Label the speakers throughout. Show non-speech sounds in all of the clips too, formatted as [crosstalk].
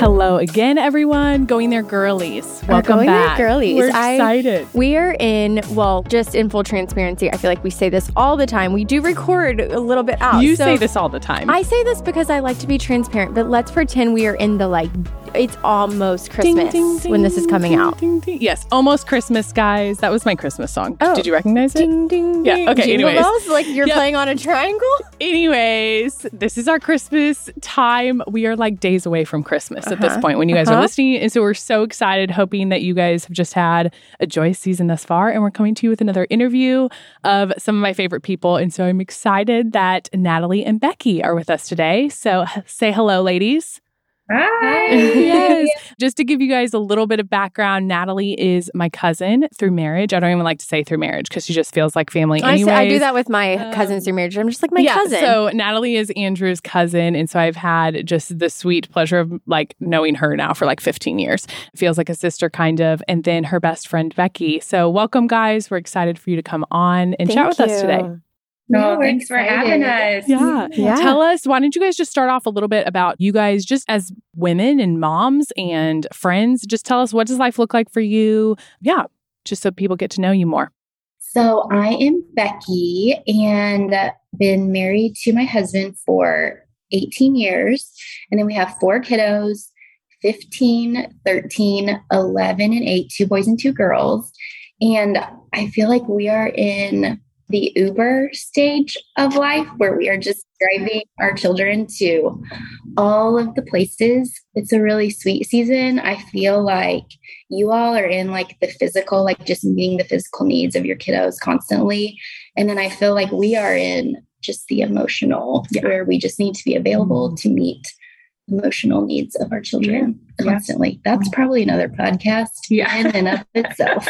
Speaker 1: Hello again, everyone. Going there, girlies. Welcome
Speaker 2: Going There
Speaker 1: back.
Speaker 2: Girlies.
Speaker 1: We're
Speaker 2: I-
Speaker 1: excited.
Speaker 2: We are in, well, just in full transparency, I feel like we say this all the time. We do record a little bit out.
Speaker 1: you
Speaker 2: so
Speaker 1: say this all the time.
Speaker 2: I say this because I like to be transparent, but let's pretend we are in the like, it's almost Christmas
Speaker 1: ding, ding,
Speaker 2: when this is coming out.
Speaker 1: Yes, almost Christmas, guys. That was my Christmas song.
Speaker 2: Oh.
Speaker 1: Did you recognize it?
Speaker 2: Ding, ding,
Speaker 1: Yeah, okay,
Speaker 2: Jingle
Speaker 1: anyways.
Speaker 2: bells, like you're
Speaker 1: Yep.
Speaker 2: playing on a triangle.
Speaker 1: Anyways, this is our Christmas time. We are like days away from Christmas at this
Speaker 2: Uh-huh.
Speaker 1: point when you guys
Speaker 2: Uh-huh.
Speaker 1: are listening. And so we're so excited, hoping that you guys have just had a joyous season thus far. And we're coming to you with another interview of some of my favorite people. And so I'm excited that Natalie and Becky are with us today. So say hello, ladies.
Speaker 3: Hi. [laughs]
Speaker 1: yes. [laughs] Just to give you guys a little bit of background, Natalie is my cousin through marriage. I don't even like to say through marriage because she just feels like family.
Speaker 2: I, say, I do that with my
Speaker 1: Um,
Speaker 2: cousins through marriage. I'm just like my
Speaker 1: yeah,
Speaker 2: cousin.
Speaker 1: So Natalie is Andrew's cousin, and so I've had just the sweet pleasure of like knowing her now for like 15 years. Feels like a sister, kind of. And then her best friend Becky. So welcome, guys. We're excited for you to come on and
Speaker 2: Thank
Speaker 1: chat with us today.
Speaker 3: No,
Speaker 4: we're
Speaker 3: thanks for having us.
Speaker 1: Yeah.
Speaker 2: Yeah.
Speaker 1: Tell us, why don't you guys just start off a little bit about you guys just as women and moms and friends? Just tell us what does life look like for you? Yeah, just so people get to know you more.
Speaker 4: So I am Becky and been married to my husband for 18 years. And then we have four kiddos 15, 13, 11, and 8, two boys and two girls. And I feel like we are in the Uber stage of life where we are just driving our children to all of the places. It's a really sweet season. I feel like you all are in like the physical, like just meeting the physical needs of your kiddos constantly. And then I feel like we are in just the emotional,
Speaker 1: Yeah.
Speaker 4: where we just need to be available to meet emotional needs of our children. Constantly. That's probably another podcast
Speaker 3: Yeah.
Speaker 4: in and of [laughs] itself.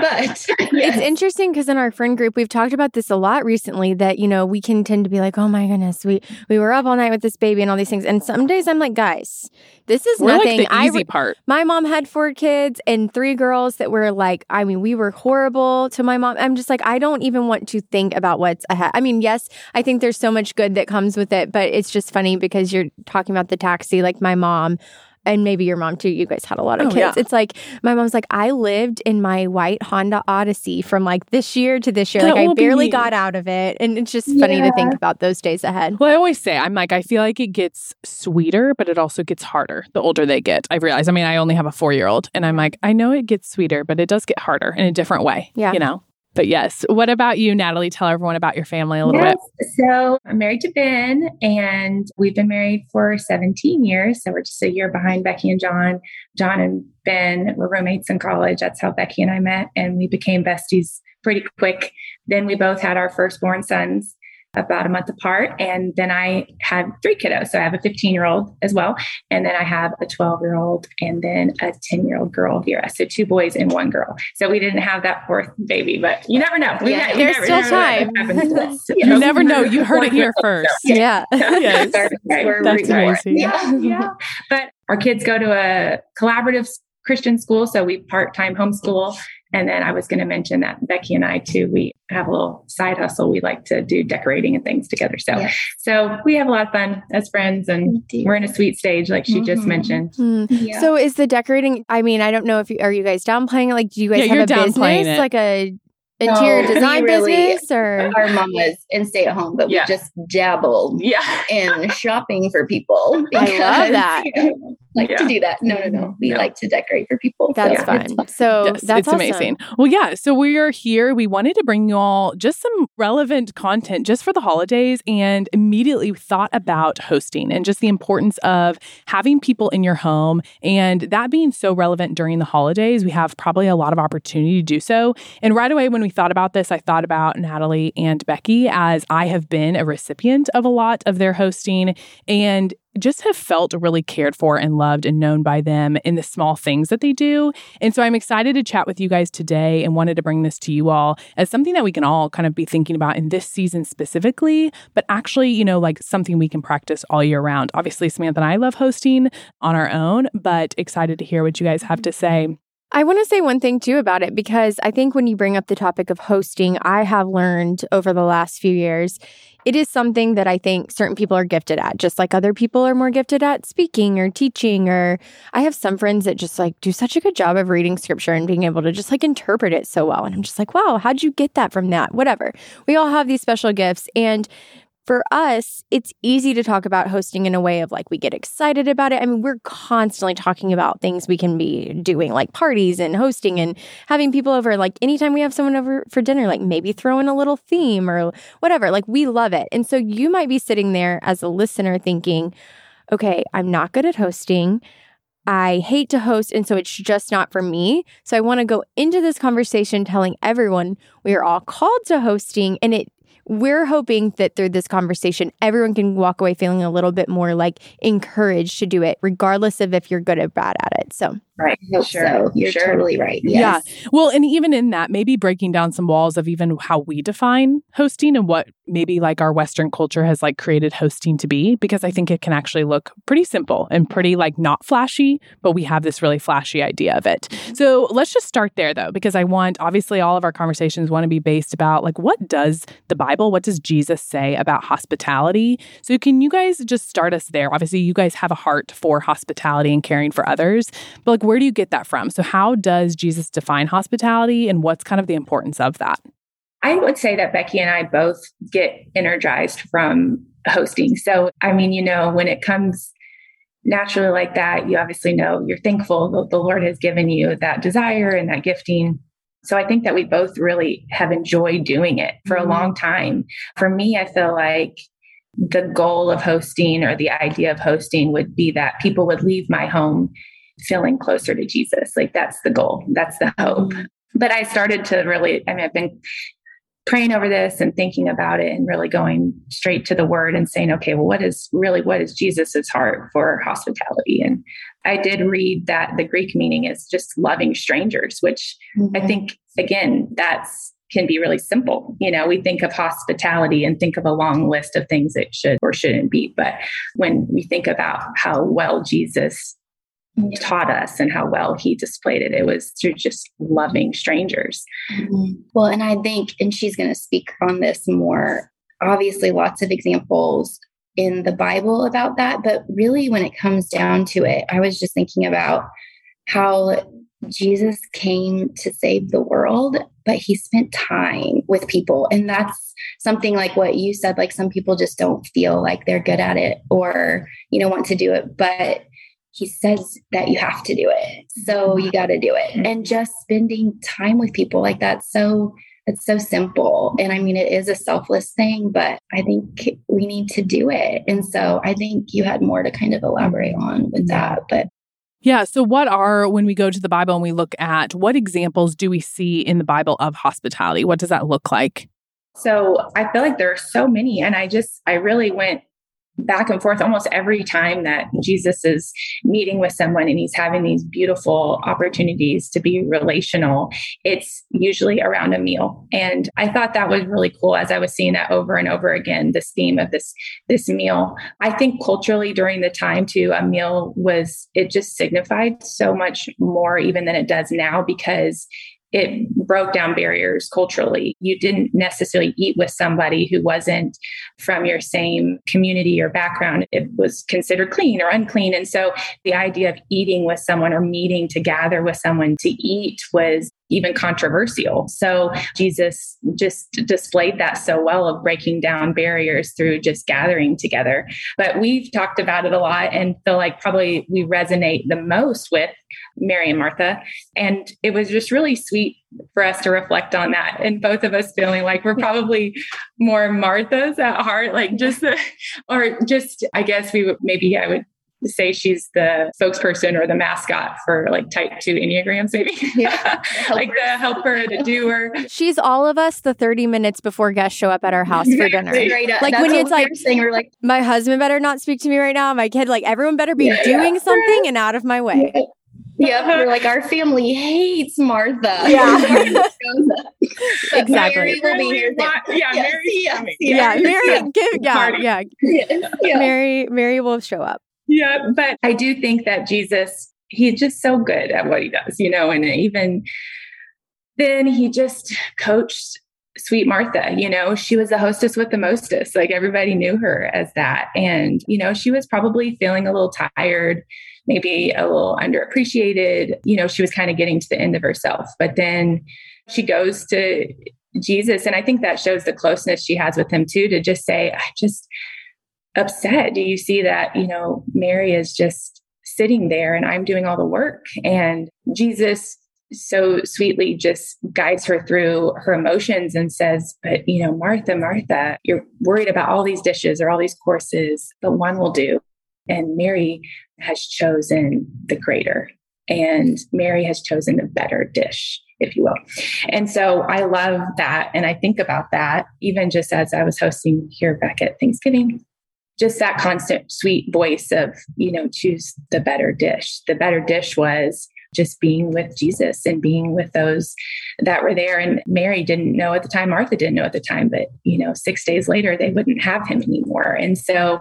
Speaker 4: but
Speaker 2: It's interesting because in our friend group, we've talked about this a lot recently. That you know we can tend to be like, "Oh my goodness, we we were up all night with this baby and all these things." And some days I'm like, "Guys, this is
Speaker 1: We're
Speaker 2: nothing."
Speaker 1: like the easy
Speaker 2: re-
Speaker 1: part.
Speaker 2: my mom had four kids and three girls that were like, I mean, we were horrible to my mom. I'm just like, I don't even want to think about what's ahead. I mean, yes, I think there's so much good that comes with it, but it's just funny because you're talking about the taxi, like my mom. And maybe your mom too. You guys had a lot of
Speaker 1: Oh,
Speaker 2: kids.
Speaker 1: yeah.
Speaker 2: It's like my mom's like, I lived in my white Honda Odyssey from like this year to this year.
Speaker 1: That
Speaker 2: like I
Speaker 1: will be
Speaker 2: barely got out of it, and it's just funny to think about those days ahead.
Speaker 1: Well, I always say, I'm like, I feel like it gets sweeter, but it also gets harder the older they get. I realize, I mean, I only have a four year old, and I'm like, I know it gets sweeter, but it does get harder in a different way.
Speaker 2: Yeah.
Speaker 1: You know? But yes. What about you, Natalie? Tell everyone about your family a little
Speaker 3: Yes.
Speaker 1: bit.
Speaker 3: So I'm married to Ben, and we've been married for 17 years. So we're just a year behind Becky and John. John and Ben were roommates in college. That's how Becky and I met, and we became besties pretty quick. Then we both had our firstborn sons about a month apart. And then I had three kiddos. So I have a 15 year old as well. And then I have a 12 year old and then a 10 year old girl, Vera. So two boys and one girl. So we didn't have that fourth baby, but you never know. We
Speaker 4: Yeah,
Speaker 3: ne-
Speaker 2: there's
Speaker 3: never-
Speaker 2: still
Speaker 3: never
Speaker 2: time.
Speaker 3: happens to us. [laughs]
Speaker 1: You never know. You heard it here [laughs] first.
Speaker 2: Yeah. [laughs]
Speaker 1: Yes.
Speaker 3: Right.
Speaker 4: We're
Speaker 1: That's
Speaker 4: rooting for it.
Speaker 1: amazing.
Speaker 3: Yeah, yeah. But our kids go to a collaborative Christian school, so we part time homeschool. And then I was going to mention that Becky and I too, we have a little side hustle. We like to do decorating and things together. So,
Speaker 4: Yes.
Speaker 3: so we have a lot of fun as friends, and
Speaker 4: we
Speaker 3: we're in a sweet stage, like she just
Speaker 4: Mhm.
Speaker 3: mentioned.
Speaker 2: Hmm.
Speaker 4: Yeah.
Speaker 2: So is the decorating? I mean, I don't know if you are you guys downplaying it? Like, do you guys
Speaker 1: Yeah, you're
Speaker 2: have a
Speaker 1: downplaying
Speaker 2: business,
Speaker 1: it.
Speaker 2: like a interior
Speaker 4: No,
Speaker 2: design
Speaker 4: really-
Speaker 2: business, or
Speaker 4: our mamas and stay at home, but
Speaker 3: Yeah.
Speaker 4: we just dabble
Speaker 3: Yeah.
Speaker 4: in [laughs] shopping for people.
Speaker 2: I love that. [laughs]
Speaker 4: you know, like
Speaker 3: Yeah.
Speaker 4: to do that. No, no, no. We
Speaker 3: No.
Speaker 4: like to decorate for people.
Speaker 2: that's
Speaker 4: so
Speaker 2: fun.
Speaker 4: it's
Speaker 2: So
Speaker 1: yes,
Speaker 2: that's
Speaker 1: it's
Speaker 2: awesome.
Speaker 1: amazing. Well, yeah. So we are here. We wanted to bring you all just some relevant content just for the holidays and immediately thought about hosting and just the importance of having people in your home. And that being so relevant during the holidays, we have probably a lot of opportunity to do so. And right away, when we thought about this, I thought about Natalie and Becky as I have been a recipient of a lot of their hosting. And just have felt really cared for and loved and known by them in the small things that they do. And so I'm excited to chat with you guys today and wanted to bring this to you all as something that we can all kind of be thinking about in this season specifically, but actually, you know, like something we can practice all year round. Obviously, Samantha and I love hosting on our own, but excited to hear what you guys have to say.
Speaker 2: I want to say one thing too about it because I think when you bring up the topic of hosting, I have learned over the last few years, it is something that I think certain people are gifted at, just like other people are more gifted at speaking or teaching. Or I have some friends that just like do such a good job of reading scripture and being able to just like interpret it so well. And I'm just like, wow, how'd you get that from that? Whatever. We all have these special gifts. And for us, it's easy to talk about hosting in a way of like we get excited about it. I mean, we're constantly talking about things we can be doing, like parties and hosting and having people over. Like anytime we have someone over for dinner, like maybe throw in a little theme or whatever. Like we love it. And so you might be sitting there as a listener thinking, okay, I'm not good at hosting. I hate to host, and so it's just not for me. So I want to go into this conversation telling everyone we are all called to hosting, and it we're hoping that through this conversation, everyone can walk away feeling a little bit more like encouraged to do it, regardless of if you're good or bad at it. So
Speaker 3: Right.
Speaker 4: Sure. So. You're sure. totally right. Yes.
Speaker 1: Yeah. Well, and even in that, maybe breaking down some walls of even how we define hosting and what maybe like our Western culture has like created hosting to be, because I think it can actually look pretty simple and pretty like not flashy, but we have this really flashy idea of it. So let's just start there though, because I want obviously all of our conversations want to be based about like what does the Bible, what does Jesus say about hospitality? So can you guys just start us there? Obviously, you guys have a heart for hospitality and caring for others, but like where do you get that from? So, how does Jesus define hospitality and what's kind of the importance of that?
Speaker 3: I would say that Becky and I both get energized from hosting. So, I mean, you know, when it comes naturally like that, you obviously know you're thankful that the Lord has given you that desire and that gifting. So I think that we both really have enjoyed doing it for a mm-hmm. long time. For me, I feel like the goal of hosting or the idea of hosting would be that people would leave my home feeling closer to Jesus. Like that's the goal, that's the hope. Mm-hmm. But I started to really, I mean, I've been praying over this and thinking about it and really going straight to the word and saying, okay, well, what is really, what is Jesus's heart for hospitality? And I did read that the Greek meaning is just loving strangers, which mm-hmm. I think, again, that's can be really simple. You know, we think of hospitality and think of a long list of things it should or shouldn't be. But when we think about how well Jesus taught us and how well he displayed it. It was through just loving strangers.
Speaker 4: Mm-hmm. Well, and I think, and she's going to speak on this more, obviously, lots of examples in the Bible about that. But really, when it comes down to it, I was just thinking about how Jesus came to save the world, but he spent time with people. And that's something like what you said, like some people just don't feel like they're good at it or, you know, want to do it. But he says that you have to do it. So you got to do it. Mm-hmm. And just spending time with people like that's so it's so simple. And I mean it is a selfless thing, but I think we need to do it. And so I think you had more to kind of elaborate on with that, but
Speaker 1: yeah. So, what are, when we go to the Bible and we look at what examples do we see in the Bible of hospitality? What does that look like?
Speaker 3: So, I feel like there are so many. And I just, I really went back and forth almost every time that Jesus is meeting with someone and he's having these beautiful opportunities to be relational, it's usually around a meal. And I thought that was really cool as I was seeing that over and over again, this theme of this this meal. I think culturally during the time too, a meal was it just signified so much more even than it does now because it broke down barriers culturally. You didn't necessarily eat with somebody who wasn't from your same community or background. It was considered clean or unclean. And so the idea of eating with someone or meeting to gather with someone to eat was even controversial. So Jesus just displayed that so well of breaking down barriers through just gathering together. But we've talked about it a lot and feel like probably we resonate the most with Mary and Martha. And it was just really sweet for us to reflect on that and both of us feeling like we're probably more Marthas at heart, like just, [laughs] or just, I guess we would maybe I would say she's the spokesperson or the mascot for like type two Enneagrams, maybe. Yeah. [laughs] like the helper, the doer.
Speaker 2: She's all of us the 30 minutes before guests show up at our house for [laughs] dinner.
Speaker 4: Right
Speaker 2: like
Speaker 4: That's
Speaker 2: when it's like,
Speaker 4: saying, we're like,
Speaker 2: my husband better not speak to me right now. My kid, like everyone better be
Speaker 4: Yeah,
Speaker 2: doing
Speaker 4: yeah.
Speaker 2: something and out of my way.
Speaker 4: Yep, we're like our family hates Martha.
Speaker 2: Yeah.
Speaker 4: Martha shows up. But
Speaker 2: Exactly.
Speaker 4: Mary will be here.
Speaker 3: Yeah,
Speaker 4: Yes,
Speaker 3: Mary's
Speaker 4: yes,
Speaker 3: coming.
Speaker 2: Yeah,
Speaker 4: yes.
Speaker 2: Mary, give, yeah,
Speaker 3: Party.
Speaker 2: yeah.
Speaker 4: Yes, yeah.
Speaker 2: Mary, Mary will show up.
Speaker 3: Yeah, but I do think that Jesus, he's just so good at what he does, you know, and even then he just coached sweet Martha, you know, she was the hostess with the mostest. Like everybody knew her as that. And, you know, she was probably feeling a little tired, maybe a little underappreciated. You know, she was kind of getting to the end of herself. But then she goes to Jesus. And I think that shows the closeness she has with him too, to just say, I just, upset do you see that you know mary is just sitting there and i'm doing all the work and jesus so sweetly just guides her through her emotions and says but you know martha martha you're worried about all these dishes or all these courses but one will do and mary has chosen the greater and mary has chosen the better dish if you will. And so i love that and i think about that even just as i was hosting here back at thanksgiving just that constant sweet voice of you know choose the better dish. The better dish was just being with jesus and being with those that were there. And mary didn't know at the time martha didn't know at the time but you know six days later they wouldn't have him anymore. And so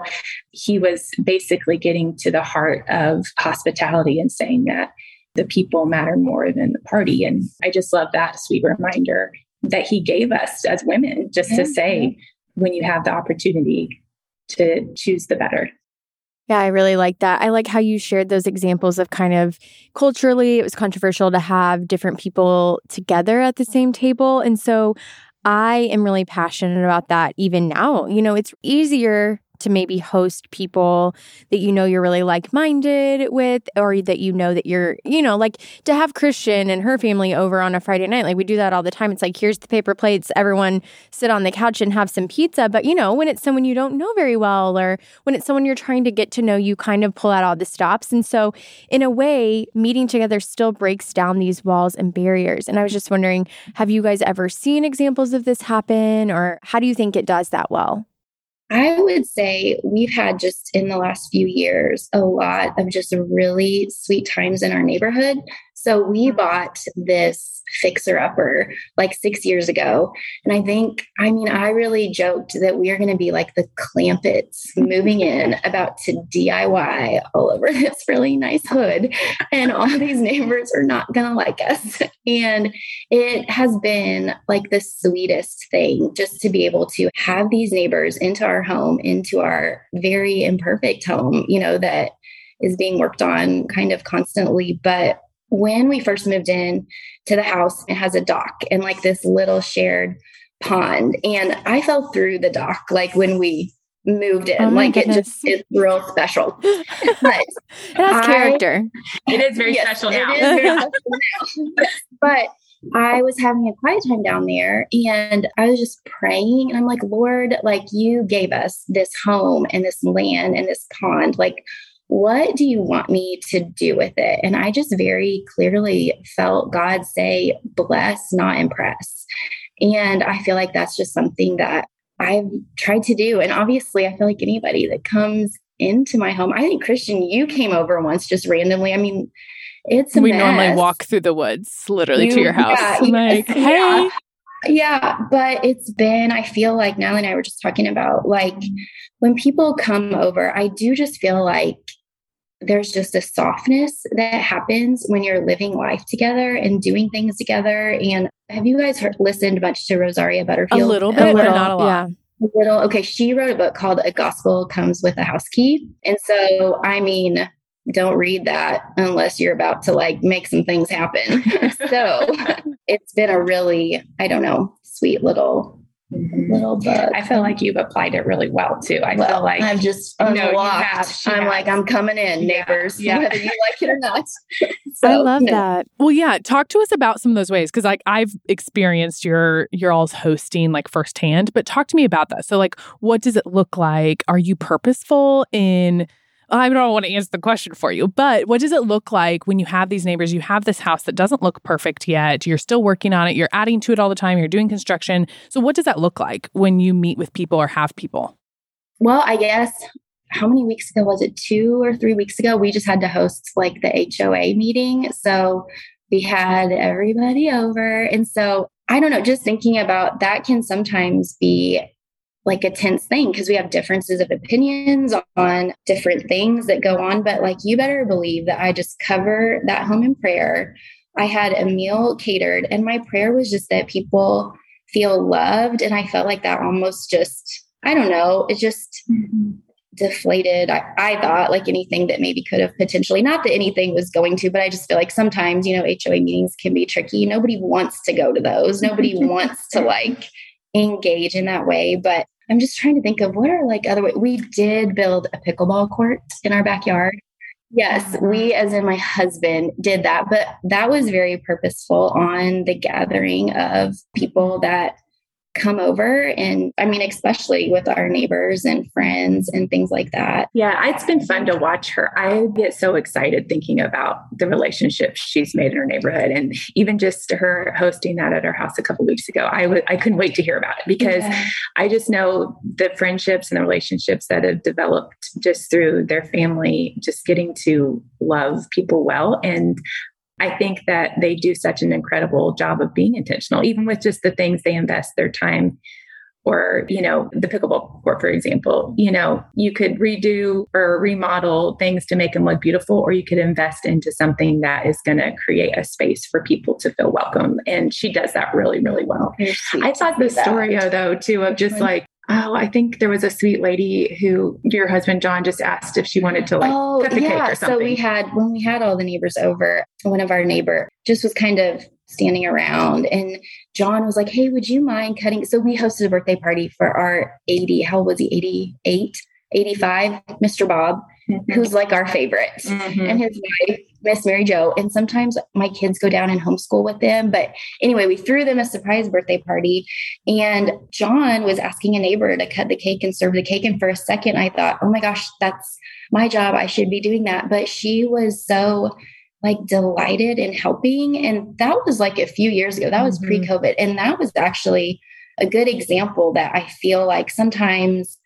Speaker 3: he was basically getting to the heart of hospitality and saying that the people matter more than the party. And i just love that sweet reminder that he gave us as women just to say when you have the opportunity to choose the better.
Speaker 2: Yeah, I really like that. I like how you shared those examples of kind of culturally, it was controversial to have different people together at the same table. And so I am really passionate about that even now. You know, it's easier to maybe host people that you know you're really like minded with, or that you know that you're, you know, like to have Christian and her family over on a Friday night. Like we do that all the time. It's like, here's the paper plates, everyone sit on the couch and have some pizza. But, you know, when it's someone you don't know very well, or when it's someone you're trying to get to know, you kind of pull out all the stops. And so, in a way, meeting together still breaks down these walls and barriers. And I was just wondering, have you guys ever seen examples of this happen, or how do you think it does that well?
Speaker 4: I would say we've had just in the last few years a lot of just really sweet times in our neighborhood. So we mm-hmm. bought this fixer upper like six years ago. And I think, I mean, I really joked that we are going to be like the Clampetts moving in about to DIY all over [laughs] this really nice hood. And all these neighbors are not going to like us. And it has been like the sweetest thing just to be able to have these neighbors into our home, into our very imperfect home, you know, that is being worked on kind of constantly. But when we first moved in to the house, it has a dock and like this little shared pond. And I fell through the dock like when we moved in.
Speaker 2: Oh my
Speaker 4: like it just is real special. [laughs] But
Speaker 2: It has
Speaker 4: I-
Speaker 2: character.
Speaker 3: It is very
Speaker 4: Yes,
Speaker 3: special now.
Speaker 4: is very special now. [laughs] But I was having a quiet time down there and I was just praying and I'm like, Lord, like you gave us this home and this land and this pond. Like, what do you want me to do with it? And I just very clearly felt God say, bless, not impress. And I feel like that's just something that I've tried to do. And obviously, I feel like anybody that comes into my home, I think Christian, you came over once just randomly. I mean, it's
Speaker 1: we normally walk through the woods, literally to your house.
Speaker 4: yeah,
Speaker 1: like,
Speaker 4: yes,
Speaker 1: hey,
Speaker 4: yeah. Yeah, but it's been, I feel like Natalie and I were just talking about like when people come over, I do just feel like there's just a softness that happens when you're living life together and doing things together. And have you guys heard, listened much to Rosaria
Speaker 1: a
Speaker 4: Butterfield?
Speaker 1: little
Speaker 2: A
Speaker 1: bit, but
Speaker 2: little,
Speaker 1: not a lot.
Speaker 2: yeah.
Speaker 4: A little. Okay, she wrote a book called A Gospel Comes with a House Key. And so, I mean, don't read that unless you're about to like make some things happen. [laughs] so, [laughs] it's been a really, I don't know, sweet little Mm-hmm. little book.
Speaker 3: I feel like you've applied it really well too. I
Speaker 4: well,
Speaker 3: feel like
Speaker 4: I've just
Speaker 3: No,
Speaker 4: unlocked.
Speaker 3: have.
Speaker 4: I'm
Speaker 3: has.
Speaker 4: like, I'm coming in,
Speaker 3: Yeah,
Speaker 4: neighbors,
Speaker 3: yeah. [laughs]
Speaker 4: whether you like it or not. [laughs]
Speaker 2: I love
Speaker 4: no.
Speaker 2: that.
Speaker 1: Well, yeah, talk to us about some of those ways because like I've experienced your your all's hosting like firsthand, but talk to me about that. So like what does it look like? Are you purposeful in I don't want to answer the question for you, but what does it look like when you have these neighbors? You have this house that doesn't look perfect yet. You're still working on it. You're adding to it all the time. You're doing construction. So, what does that look like when you meet with people or have people?
Speaker 4: Well, I guess how many weeks ago was it? Two or three weeks ago, we just had to host like the HOA meeting. So, we had everybody over. And so, I don't know, just thinking about that can sometimes be like a tense thing because we have differences of opinions on different things that go on. But like, you better believe that I just cover that home in prayer. I had a meal catered, and my prayer was just that people feel loved. And I felt like that almost just, I don't know, it just mm-hmm. deflated. I, I thought like anything that maybe could have potentially, not that anything was going to, but I just feel like sometimes, you know, HOA meetings can be tricky. Nobody wants to go to those, nobody [laughs] wants to like, engage in that way. But I'm just trying to think of what are like other ways. We did build a pickleball court in our backyard. Yes, uh-huh. we, as in my husband, did that, but that was very purposeful on the gathering of people that come over and i mean especially with our neighbors and friends and things like that.
Speaker 3: Yeah it's been fun to watch her. I get so excited thinking about the relationships she's made in her neighborhood and even just her hosting that at her house a couple weeks ago. I i couldn't wait to hear about it because yeah. i just know the friendships and the relationships that have developed just through their family just getting to love people well. And I think that they do such an incredible job of being intentional, even with just the things they invest their time or you know the pickleball court for example. You know you could redo or remodel things to make them look beautiful or you could invest into something that is going to create a space for people to feel welcome. And she does that really really well. I thought the story though too of just like Oh, I think there was a sweet lady who your husband John just asked if she wanted to like oh, cut the yeah. cake or something.
Speaker 4: So we had when we had all the neighbors over, one of our neighbor just was kind of standing around and John was like, Hey, would you mind cutting? So we hosted a birthday party for our 80, how old was he? 88, 85, Mr. Bob mm-hmm. who's like our favorite, mm-hmm. and his wife, Miss Mary Jo. And sometimes my kids go down and homeschool with them. But anyway, we threw them a surprise birthday party, and John was asking a neighbor to cut the cake and serve the cake. And for a second, I thought, oh my gosh, that's my job. I should be doing that. But she was so like delighted in helping. And that was like a few years ago. That was mm-hmm. pre COVID. And that was actually a good example that I feel like sometimes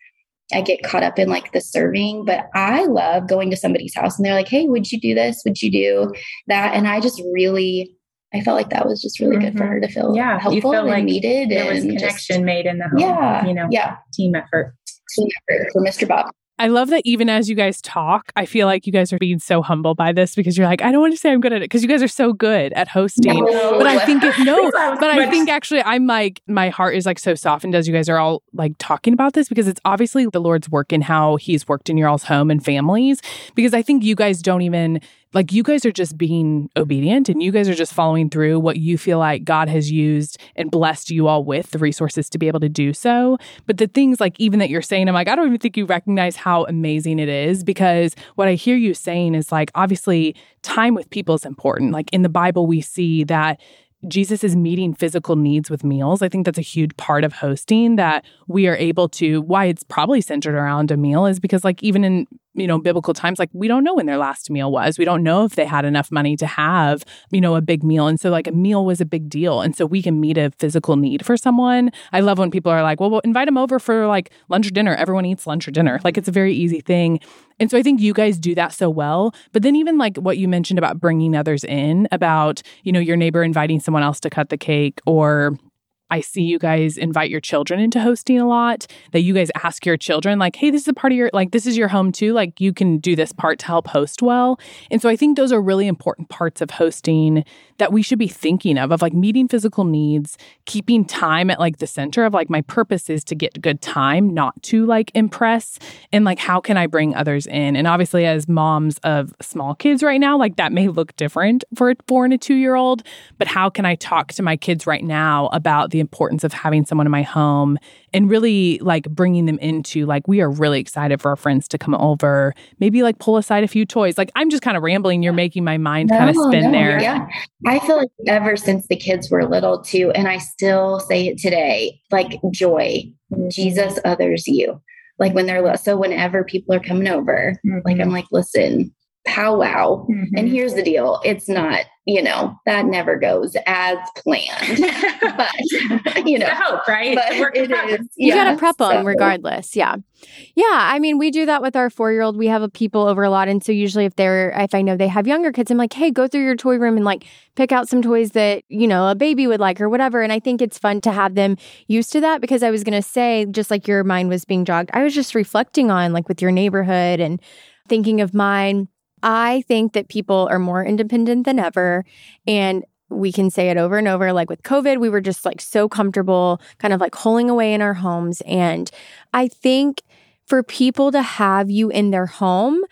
Speaker 4: I get caught up in like the serving, but I love going to somebody's house and they're like, Hey, would you do this? Would you do that? And I just really, I felt like that was just really mm-hmm. good for mm-hmm. her to feel yeah, helpful and like needed.
Speaker 3: There
Speaker 4: was
Speaker 3: connection just, made in the home.
Speaker 4: Yeah.
Speaker 3: You know,
Speaker 4: yeah.
Speaker 3: Team effort.
Speaker 4: Team effort for Mr. Bob.
Speaker 1: I love that even as you guys talk, I feel like you guys are being so humble by this because you're like, I don't want to say I'm good at it because you guys are so good at hosting. No. But I think it, no, [laughs] but I think actually I'm like, my heart is like so softened as you guys are all like talking about this because it's obviously the Lord's work in how he's worked in your all's home and families. Because I think you guys don't even like you guys are just being obedient and you guys are just following through what you feel like God has used and blessed you all with the resources to be able to do so. But the things like even that you're saying, I'm like, I don't even think you recognize how amazing it is because what I hear you saying is like, obviously, time with people is important. Like in the Bible, we see that Jesus is meeting physical needs with meals. I think that's a huge part of hosting that we are able to, why it's probably centered around a meal is because, like, even in you know, biblical times, like we don't know when their last meal was. We don't know if they had enough money to have, you know, a big meal. And so, like, a meal was a big deal. And so, we can meet a physical need for someone. I love when people are like, well, we'll invite them over for like lunch or dinner. Everyone eats lunch or dinner. Like, it's a very easy thing. And so, I think you guys do that so well. But then, even like what you mentioned about bringing others in, about, you know, your neighbor inviting someone else to cut the cake or I see you guys invite your children into hosting a lot, that you guys ask your children, like, hey, this is a part of your, like, this is your home too. Like, you can do this part to help host well. And so I think those are really important parts of hosting that we should be thinking of, of like meeting physical needs, keeping time at like the center of like, my purpose is to get good time, not to like impress. And like, how can I bring others in? And obviously, as moms of small kids right now, like that may look different for a four and a two year old, but how can I talk to my kids right now about the importance of having someone in my home and really like bringing them into like we are really excited for our friends to come over. Maybe like pull aside a few toys. Like i'm just kind of rambling. You're making my mind no, kind of spin no, there.
Speaker 4: yeah. I feel like ever since the kids were little too and i still say it today like joy mm-hmm. jesus others you. Like when they're so whenever people are coming over, mm-hmm. like I'm like, listen, powwow. Mm-hmm. And here's the deal it's not, you know, that never goes as planned. [laughs] but, you know,
Speaker 3: hope, right?
Speaker 4: But it is,
Speaker 2: you got to prep so. them regardless. Yeah. Yeah. I mean, we do that with our four year old. We have a people over a lot. And so usually if they're, if I know they have younger kids, I'm like, hey, go through your toy room and like pick out some toys that, you know, a baby would like or whatever. And I think it's fun to have them used to that because I was going to say, just like your mind was being jogged, I was just reflecting on like with your neighborhood and thinking of mine I think that people are more independent than ever. And we can say it over and over. Like with COVID, we were just like so comfortable, kind of like holing away in our homes. And I think for people to have you in their home,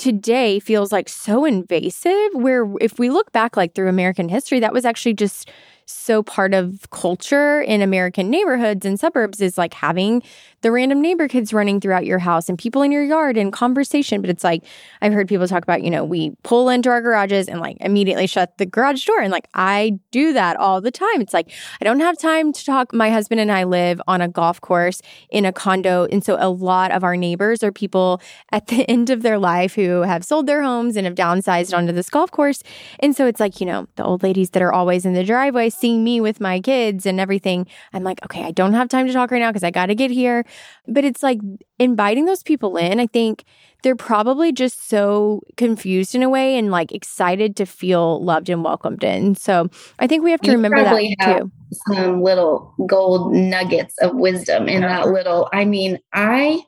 Speaker 2: today feels like so invasive where if we look back like through american history that was actually just so part of culture in american neighborhoods and suburbs is like having the random neighbor kids running throughout your house and people in your yard and conversation. But it's like, I've heard people talk about, you know, we pull into our garages and like immediately shut the garage door. And like, I do that all the time. It's like, I don't have time to talk. My husband and I live on a golf course in a condo. And so a lot of our neighbors are people at the [laughs] end of their life who have sold their homes and have downsized onto this golf course. And so it's like, you know, the old ladies that are always in the driveway seeing me with my kids and everything. I'm like, okay, I don't have time to talk right now because I got to get here. But it's like inviting those people in, I think they're probably just so confused in a way and like excited to feel loved and welcomed in. So I think we have to you remember that too.
Speaker 4: Some little gold nuggets of wisdom in that little. I mean, I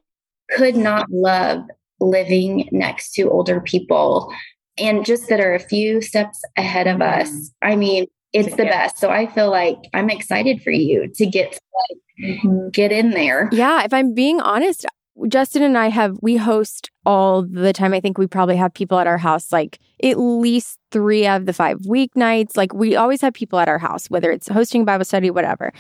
Speaker 4: could not love living next to older people and just that are a few steps ahead of us. Mm-hmm. I mean, it's the best. So I feel like I'm excited for you to get to like, mm-hmm. get in there.
Speaker 2: Yeah, if I'm being honest, Justin and I have we host all the time. I think we probably have people at our house like at least 3 of the 5 weeknights. Like we always have people at our house whether it's hosting Bible study whatever.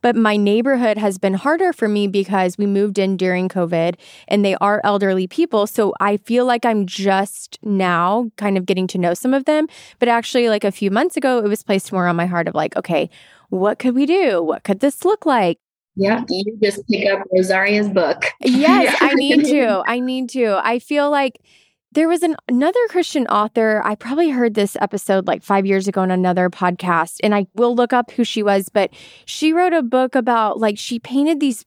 Speaker 2: But my neighborhood has been harder for me because we moved in during COVID and they are elderly people. So I feel like I'm just now kind of getting to know some of them. But actually, like a few months ago, it was placed more on my heart of like, okay, what could we do? What could this look like?
Speaker 4: Yeah, you just pick up Rosaria's book. [laughs]
Speaker 2: Yes, I [laughs] need to. I need to. I feel like there was an, another Christian author. I probably heard this episode like five years ago on another podcast, and I will look up who she was, but she wrote a book about like she painted these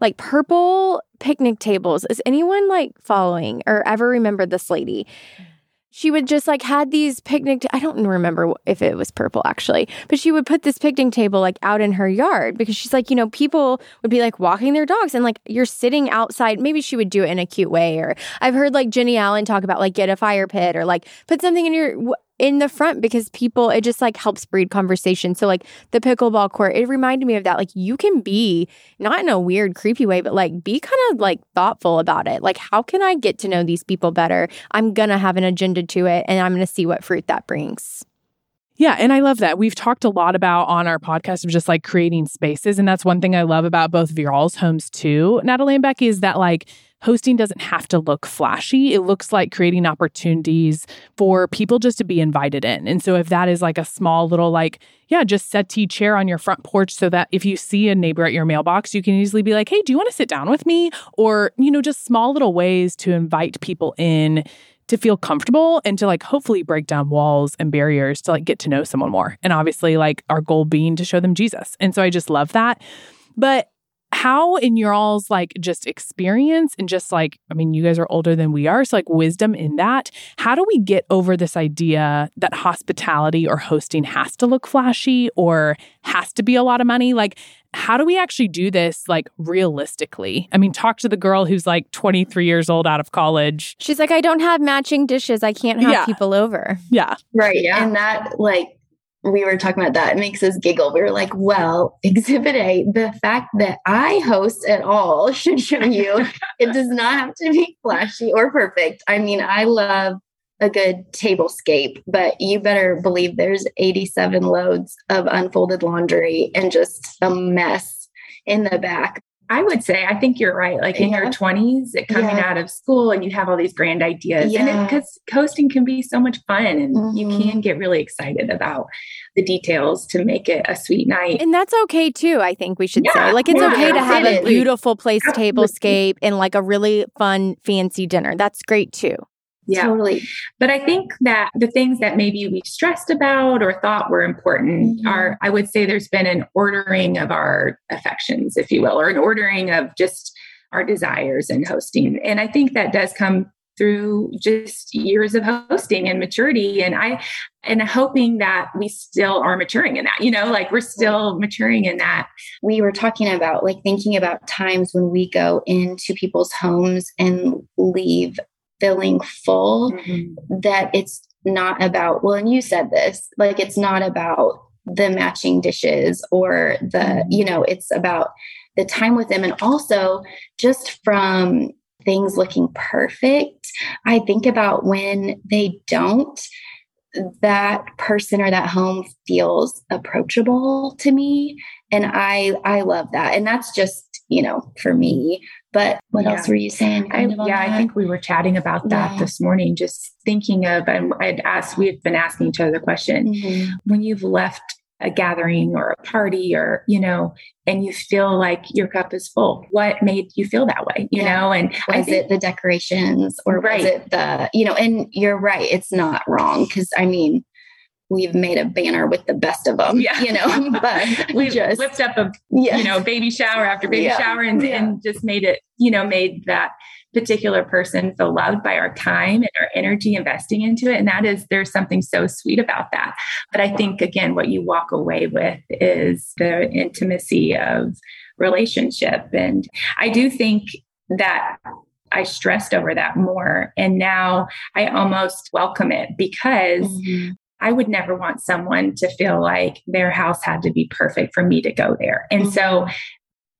Speaker 2: like purple picnic tables. Is anyone like following or ever remember this lady? She would just like had these picnic t- i don't remember if it was purple actually but she would put this picnic table like out in her yard because she's like you know people would be like walking their dogs and like you're sitting outside. Maybe she would do it in a cute way or i've heard like Jennie Allen talk about like get a fire pit or like put something in your in the front because people it just like helps breed conversation. So like the pickleball court, it reminded me of that. Like you can be not in a weird, creepy way, but like be kind of like thoughtful about it. Like how can I get to know these people better? I'm gonna have an agenda to it and I'm gonna see what fruit that brings.
Speaker 1: Yeah, and I love that. We've talked a lot about on our podcast of just like creating spaces. And that's one thing I love about both of homes too, Natalie and Becky, is that like hosting doesn't have to look flashy. It looks like creating opportunities for people just to be invited in. And so if that is like a small little like, yeah, just settee chair on your front porch so that if you see a neighbor at your mailbox, you can easily be like, hey, do you want to sit down with me? Or, you know, just small little ways to invite people in to feel comfortable and to like hopefully break down walls and barriers to like get to know someone more. And obviously, like our goal being to show them Jesus. And so I just love that. But how in your all's like just experience and just like i mean you guys are older than we are so like wisdom in that how do we get over this idea that hospitality or hosting has to look flashy or has to be a lot of money like how do we actually do this like realistically? I mean, talk to the girl who's like 23 years old out of college.
Speaker 2: She's like, I don't have matching dishes. I can't have yeah. people over.
Speaker 1: Yeah.
Speaker 4: Right. Yeah. And that, like, we were talking about that. It makes us giggle. We were like, well, [laughs] exhibit A, the fact that I host at all [laughs] should show you [laughs] it does not have to be flashy or perfect. I mean, I love a good tablescape, but you better believe there's 87 loads of unfolded laundry and just a mess in the back.
Speaker 3: I would say, I think you're right. Like in
Speaker 4: Yeah.
Speaker 3: your 20s, coming
Speaker 4: Yeah.
Speaker 3: out of school, and you have all these grand ideas.
Speaker 4: Yeah.
Speaker 3: And because hosting can be so much fun, and you
Speaker 4: Mhm.
Speaker 3: can get really excited about the details to make it a sweet night.
Speaker 2: And that's okay too, I think we should
Speaker 3: Yeah,
Speaker 2: say. Like it's
Speaker 3: yeah,
Speaker 2: okay to have a beautiful place
Speaker 3: Absolutely.
Speaker 2: tablescape and like a really fun fancy dinner. That's great too.
Speaker 3: Yeah.
Speaker 4: Totally.
Speaker 3: But I think that the things that maybe we stressed about or thought were important
Speaker 4: Mhm.
Speaker 3: are, I would say there's been an ordering of our affections, if you will, or an ordering of just our desires in hosting. And I think that does come through just years of hosting and maturity. And I, and hoping that we still are maturing in that, you know, like we're still maturing in that.
Speaker 4: we were talking about like thinking about times when we go into people's homes and leave feeling full mm-hmm. that it's not about well and you said this like it's not about the matching dishes or the mm-hmm. you know it's about the time with them. And also just from things looking perfect i think about when they don't that person or that home feels approachable to me. And i i love that. And that's just you know for me but what
Speaker 3: Yeah.
Speaker 4: else were you saying
Speaker 3: I,
Speaker 4: kind of on
Speaker 3: yeah, I think we were chatting about that
Speaker 4: Yeah.
Speaker 3: this morning, just thinking of, and I'd asked, we had been asking each other the question
Speaker 4: Mhm.
Speaker 3: when you've left a gathering or a party or, you know, and you feel like your cup is full, what made you feel that way, you know? And
Speaker 4: was
Speaker 3: think,
Speaker 4: it the decorations or
Speaker 3: Right.
Speaker 4: was it the you know and you're right it's not wrong because i mean we've made a banner with the best of them
Speaker 3: Yeah.
Speaker 4: you know [laughs] but [laughs]
Speaker 3: we
Speaker 4: just
Speaker 3: whipped up a,
Speaker 4: yeah
Speaker 3: you know, baby shower after baby
Speaker 4: Yeah.
Speaker 3: shower and,
Speaker 4: Yeah.
Speaker 3: and just made it, you know, made that particular person feel loved by our time and our energy investing into it. And that is, there's something so sweet about that. But I think, again, what you walk away with is the intimacy of relationship. And I do think that I stressed over that more. And now I almost welcome it because
Speaker 4: Mhm.
Speaker 3: I would never want someone to feel like their house had to be perfect for me to go there. And so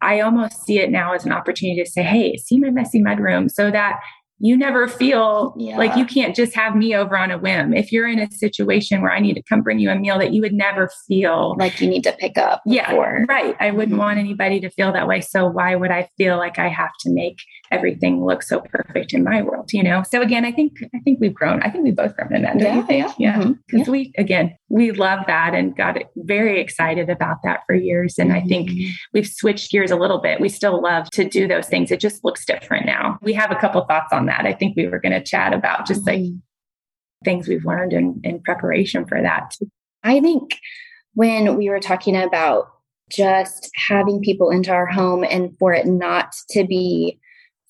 Speaker 3: I almost see it now as an opportunity to say, hey, see my messy mudroom so that you never feel
Speaker 4: Yeah.
Speaker 3: like you can't just have me over on a whim. If you're in a situation where I need to come bring you a meal that you would never feel
Speaker 4: like you need to pick up
Speaker 3: yeah,
Speaker 4: before.
Speaker 3: right. I wouldn't
Speaker 4: Mhm.
Speaker 3: want anybody to feel that way. So why would I feel like I have to make everything looks so perfect in my world? You know. So again, I think I think we've grown. I think we've both grown in that.
Speaker 4: Yeah, yeah.
Speaker 3: Yeah.
Speaker 4: Mhm.
Speaker 3: Because we again we love that and got very excited about that for years. And I think
Speaker 4: Mhm.
Speaker 3: we've switched gears a little bit. We still love to do those things. It just looks different now. We have a couple thoughts on that. I think we were going to chat about just like
Speaker 4: Mhm.
Speaker 3: things we've learned in, in preparation for that.
Speaker 4: I think when we were talking about just having people into our home and for it not to be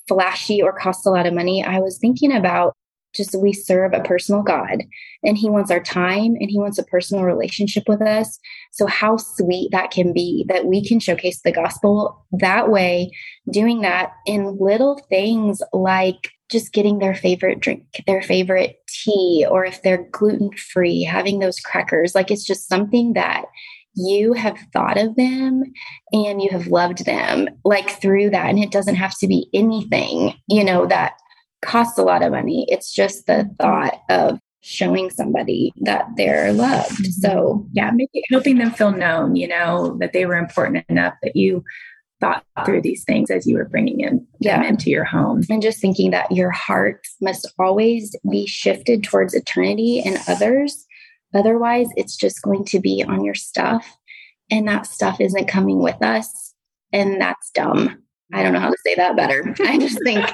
Speaker 4: flashy or cost a lot of money, I was thinking about just we serve a personal God and He wants our time and He wants a personal relationship with us. So, how sweet that can be that we can showcase the gospel that way, doing that in little things like just getting their favorite drink, their favorite tea, or if they're gluten free, having those crackers. Like it's just something that you have thought of them and you have loved them like through that. And it doesn't have to be anything, you know, that costs a lot of money. It's just the thought of showing somebody that they're loved.
Speaker 3: Mhm.
Speaker 4: So,
Speaker 3: yeah, maybe helping them feel known, you know, that they were important enough that you thought through these things as you were bringing in, them into your home.
Speaker 4: and just thinking that your heart must always be shifted towards eternity and others. Otherwise, it's just going to be on your stuff, and that stuff isn't coming with us. And that's dumb. I don't know how to say that better. [laughs] I just think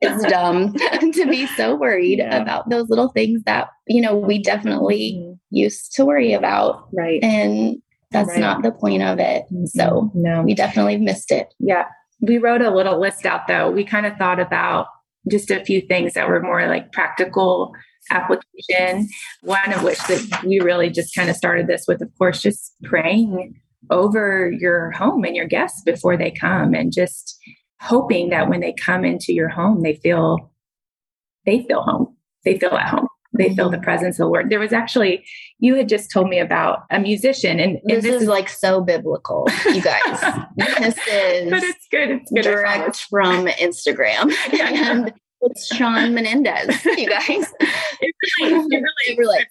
Speaker 4: it's dumb [laughs] to be so worried
Speaker 3: Yeah.
Speaker 4: about those little things that, you know, we definitely mm-hmm. used to worry about.
Speaker 3: Right.
Speaker 4: And that's
Speaker 3: Right.
Speaker 4: not the point of it. Mm-hmm. So
Speaker 3: no,
Speaker 4: we definitely missed it.
Speaker 3: Yeah. We wrote a little list out though. We kind of thought about just a few things that were more like practical application. One of which that we really just kind of started this with, of course, just praying over your home and your guests before they come and just hoping that when they come into your home, they feel they feel home. They feel at home. They feel the mm-hmm. presence of the Lord. There was actually, you had just told me about a musician, and, and
Speaker 4: This, is, like so biblical, you guys. [laughs] this is
Speaker 3: but it's good. It's good.
Speaker 4: Direct from Instagram. [laughs]
Speaker 3: Yeah.
Speaker 4: and it's Sean Menendez, [laughs] you guys. [laughs]
Speaker 3: It really, really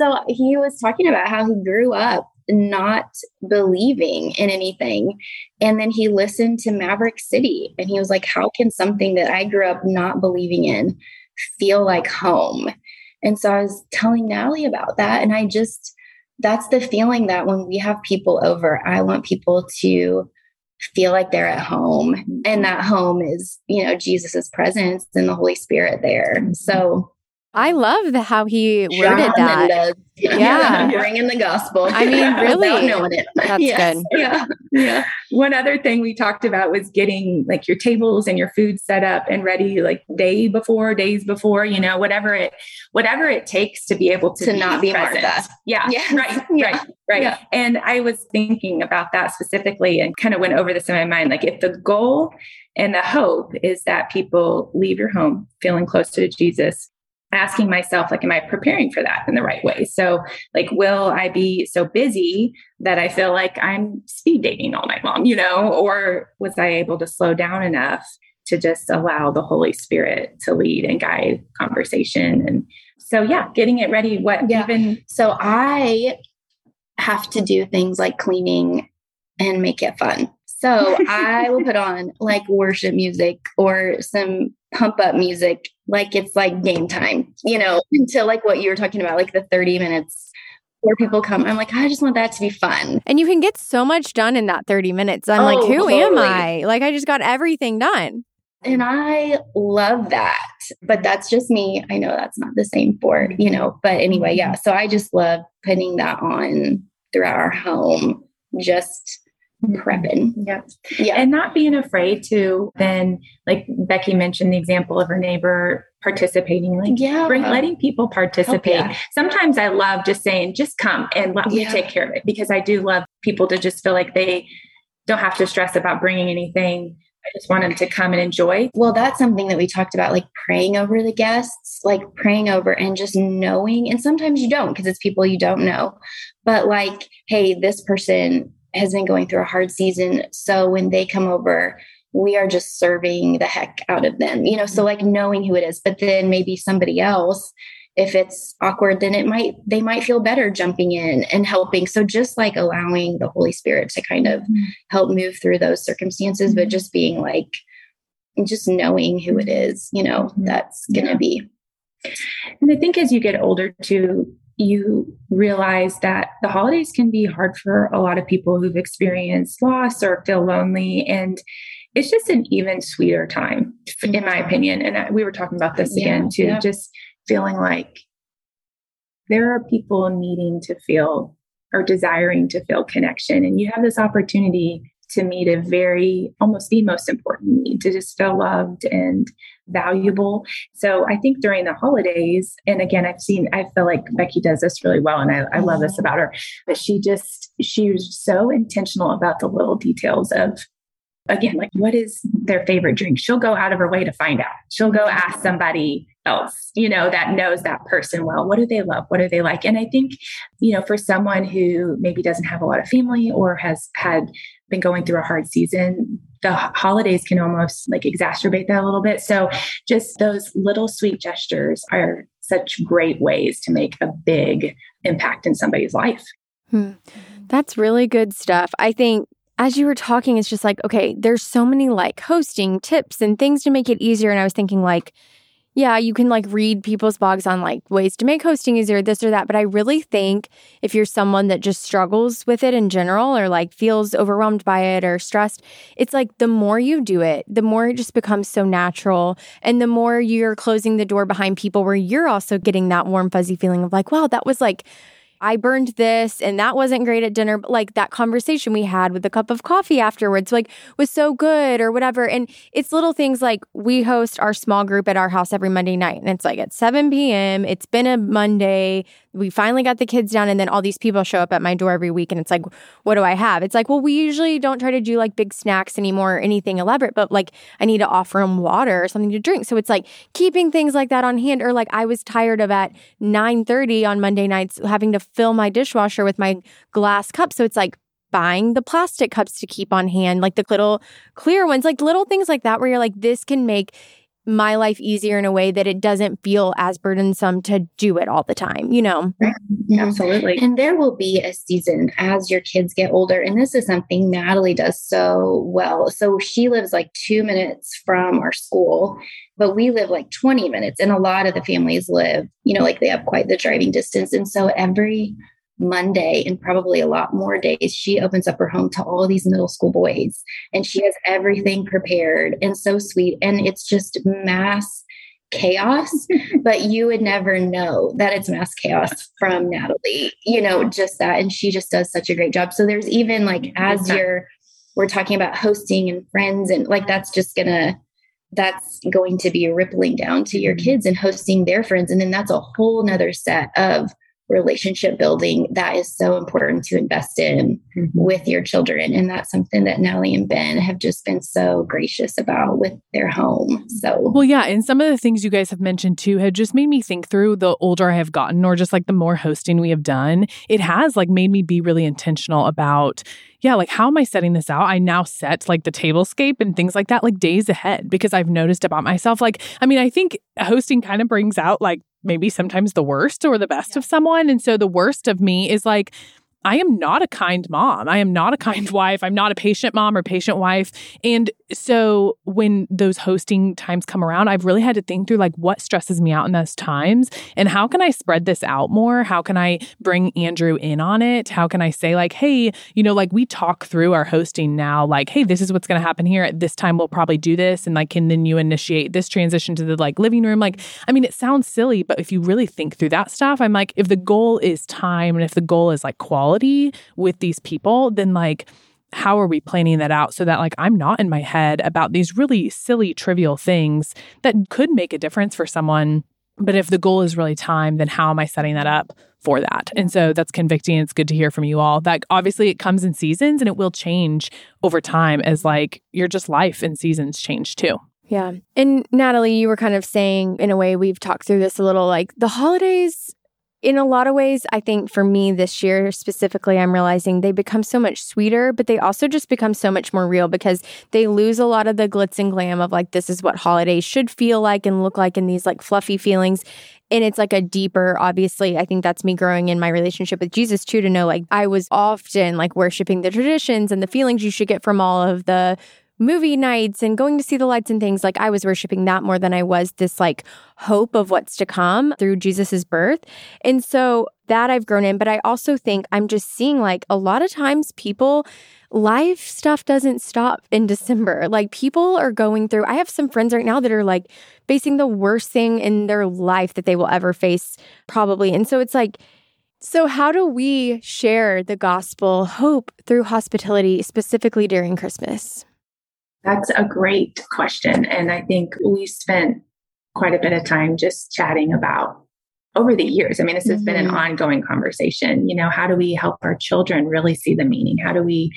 Speaker 4: so he was talking about how he grew up not believing in anything. And then he listened to Maverick City and he was like, How can something that I grew up not believing in feel like home? And so I was telling Natalie about that. And I just, that's the feeling that when we have people over, I want people to feel like they're at home. And mm-hmm. that home is you know jesus's presence and the holy spirit there. So
Speaker 2: I love the how he worded that. [laughs]
Speaker 4: yeah, yeah. [laughs] bringing the gospel.
Speaker 2: I mean, [laughs] really,
Speaker 4: knowing it.
Speaker 2: That's yes. good.
Speaker 3: Yeah, yeah. One other thing we talked about was getting like your tables and your food set up and ready, like day before, days before. You know, whatever it, whatever it takes to be able to,
Speaker 4: to
Speaker 3: be
Speaker 4: not be
Speaker 3: present.
Speaker 4: Martha.
Speaker 3: Yeah,
Speaker 4: yes.
Speaker 3: right,
Speaker 4: yeah.
Speaker 3: right, right.
Speaker 4: Yeah.
Speaker 3: And I was thinking about that specifically, and kind of went over this in my mind. Like, if the goal and the hope is that people leave your home feeling closer to Jesus asking myself like am i preparing for that in the right way so like will i be so busy that i feel like i'm speed dating all night long you know or was i able to slow down enough to just allow the holy spirit to lead and guide conversation and so yeah getting it ready what
Speaker 4: Yeah.
Speaker 3: even
Speaker 4: So I have to do things like cleaning and make it fun. So [laughs] I will put on like worship music or some pump up music, like it's like game time, you know, until like what you were talking about, like the 30 minutes where people come. I'm like, I just want that to be fun.
Speaker 2: And you can get so much done in that 30 minutes. I'm like,
Speaker 4: Oh,
Speaker 2: who am. I? Like, I just got everything done.
Speaker 4: And I love that. But that's just me. I know that's not the same for, you know, but anyway, yeah. So I just love putting that on throughout our home, just prepping.
Speaker 3: yeah
Speaker 4: Yeah.
Speaker 3: and not being afraid to then like becky mentioned the example of her neighbor participating like
Speaker 4: yeah.
Speaker 3: bring letting people oh, participate.
Speaker 4: yeah.
Speaker 3: Sometimes I love just saying, just come and let me take care of it because I do love people to just feel like they don't have to stress about bringing anything. I just want them to come and enjoy.
Speaker 4: Well, that's something that we talked about, like praying over the guests, like praying over and just knowing. And sometimes you don't because it's people you don't know. But like, hey, this person has been going through a hard season. So when they come over, we are just serving the heck out of them, you know? So like knowing who it is, but then maybe somebody else, if it's awkward, then it might, they might feel better jumping in and helping. So just like allowing the Holy Spirit to kind of help move through those circumstances, but just being like, just knowing who it is, you know,
Speaker 3: Mhm.
Speaker 4: that's going to
Speaker 3: Yeah.
Speaker 4: be.
Speaker 3: And I think as you get older too, you realize that the holidays can be hard for a lot of people who've experienced loss or feel lonely. And it's just an even sweeter time, in my mm-hmm. opinion. And I- we were talking about this
Speaker 4: Yeah,
Speaker 3: again too,
Speaker 4: yeah.
Speaker 3: just feeling like there are people needing to feel or desiring to feel connection. And you have this opportunity to meet a very, almost the most important need to just feel loved and valuable. So I think during the holidays, and again, I've seen, I feel like Becky does this really well, and I, I love this mm-hmm. about her, but she just, she was so intentional about the little details of, again, like what is their favorite drink? She'll go out of her way to find out. She'll go ask somebody else, you know, that knows that person well. What do they love? What do they like? And I think, you know, for someone who maybe doesn't have a lot of family or has had been going through a hard season, the holidays can almost like exacerbate that a little bit. So just those little sweet gestures are such great ways to make a big impact in somebody's life.
Speaker 2: Hmm. That's really good stuff. I think as you were talking, it's just like, okay, there's so many like hosting tips and things to make it easier. And I was thinking, like, yeah, you can like read people's blogs on like ways to make hosting easier, this or that. But I really think if you're someone that just struggles with it in general or like feels overwhelmed by it or stressed, it's like the more you do it, the more it just becomes so natural. And the more you're closing the door behind people where you're also getting that warm, fuzzy feeling of like, wow, that was like, I burned this and that wasn't great at dinner, but like that conversation we had with a cup of coffee afterwards, like was so good or whatever. And it's little things like we host our small group at our house every Monday night and it's like at 7 p.m. It's been a Monday. We finally got the kids down and then all these people show up at my door every week and it's like, what do I have? It's like, well, we usually don't try to do like big snacks anymore or anything elaborate, but like I need to offer them water or something to drink. So it's like keeping things like that on hand or like I was tired of at 9:30 on Monday nights having to fill my dishwasher with my glass cups. So it's like buying the plastic cups to keep on hand, like the little clear ones, like little things like that where you're like, this can make my life easier in a way that it doesn't feel as burdensome to do it all the time, you know?
Speaker 3: Mm-hmm. Absolutely.
Speaker 4: And there will be a season as your kids get older. And this is something Natalie does so well. So she lives like two minutes from our school, but we live like 20 minutes. And a lot of the families live, you know, like they have quite the driving distance. And so every Monday and probably a lot more days, she opens up her home to all these middle school boys and she has everything prepared and so sweet. And it's just mass chaos, [laughs] but you would never know that it's mass chaos from Natalie, you know, just that. And she just does such a great job. So there's even like, as you're, we're talking about hosting and friends, and like that's just gonna, that's going to be rippling down to your mm-hmm. kids and hosting their friends. And then that's a whole nother set of relationship building that is so important to invest in mm-hmm. with your children. And that's something that Nellie and Ben have just been so gracious about with their home. So,
Speaker 1: well, yeah. And some of the things you guys have mentioned too have just made me think through the older I have gotten, or just like the more hosting we have done. It has like made me be really intentional about yeah, like how am I setting this out? I now set like the tablescape and things like that, like days ahead, because I've noticed about myself. Like, I mean, I think hosting kind of brings out like maybe sometimes the worst or the best yeah. of someone. And so the worst of me is like, I am not a kind mom. I am not a kind [laughs] wife. I'm not a patient mom or patient wife. And so when those hosting times come around, I've really had to think through like what stresses me out in those times and how can I spread this out more? How can I bring Andrew in on it? How can I say like, hey, you know, like we talk through our hosting now, like, hey, this is what's going to happen here. At this time, we'll probably do this. And like, can then you initiate this transition to the like living room? Like, I mean, it sounds silly, but if you really think through that stuff, I'm like, if the goal is time and if the goal is like quality with these people, then like, how are we planning that out so that like I'm not in my head about these really silly trivial things that could make a difference for someone. But if the goal is really time then how am I setting that up for that? And so that's convicting. It's good to hear from you all. That obviously it comes in seasons and it will change over time as like your just life and seasons change too.
Speaker 2: Yeah. And Natalie, you were kind of saying, in a way, we've talked through this a little like the holidays in a lot of ways, I think for me this year specifically, I'm realizing they become so much sweeter, but they also just become so much more real because they lose a lot of the glitz and glam of like, this is what holidays should feel like and look like, and these like fluffy feelings. And it's like a deeper, obviously, I think that's me growing in my relationship with Jesus too, to know like I was often like worshiping the traditions and the feelings you should get from all of the movie nights and going to see the lights and things like i was worshiping that more than i was this like hope of what's to come through jesus's birth. And so that i've grown in but i also think i'm just seeing like a lot of times people life stuff doesn't stop in december. Like people are going through i have some friends right now that are like facing the worst thing in their life that they will ever face probably. And so it's like so, how do we share the gospel hope through hospitality, specifically during Christmas?
Speaker 3: That's a great question. And I think we spent quite a bit of time just chatting about over the years. I mean, this has mm-hmm. been an mm-hmm. ongoing conversation. You know, how do we help our children really see the meaning? How do we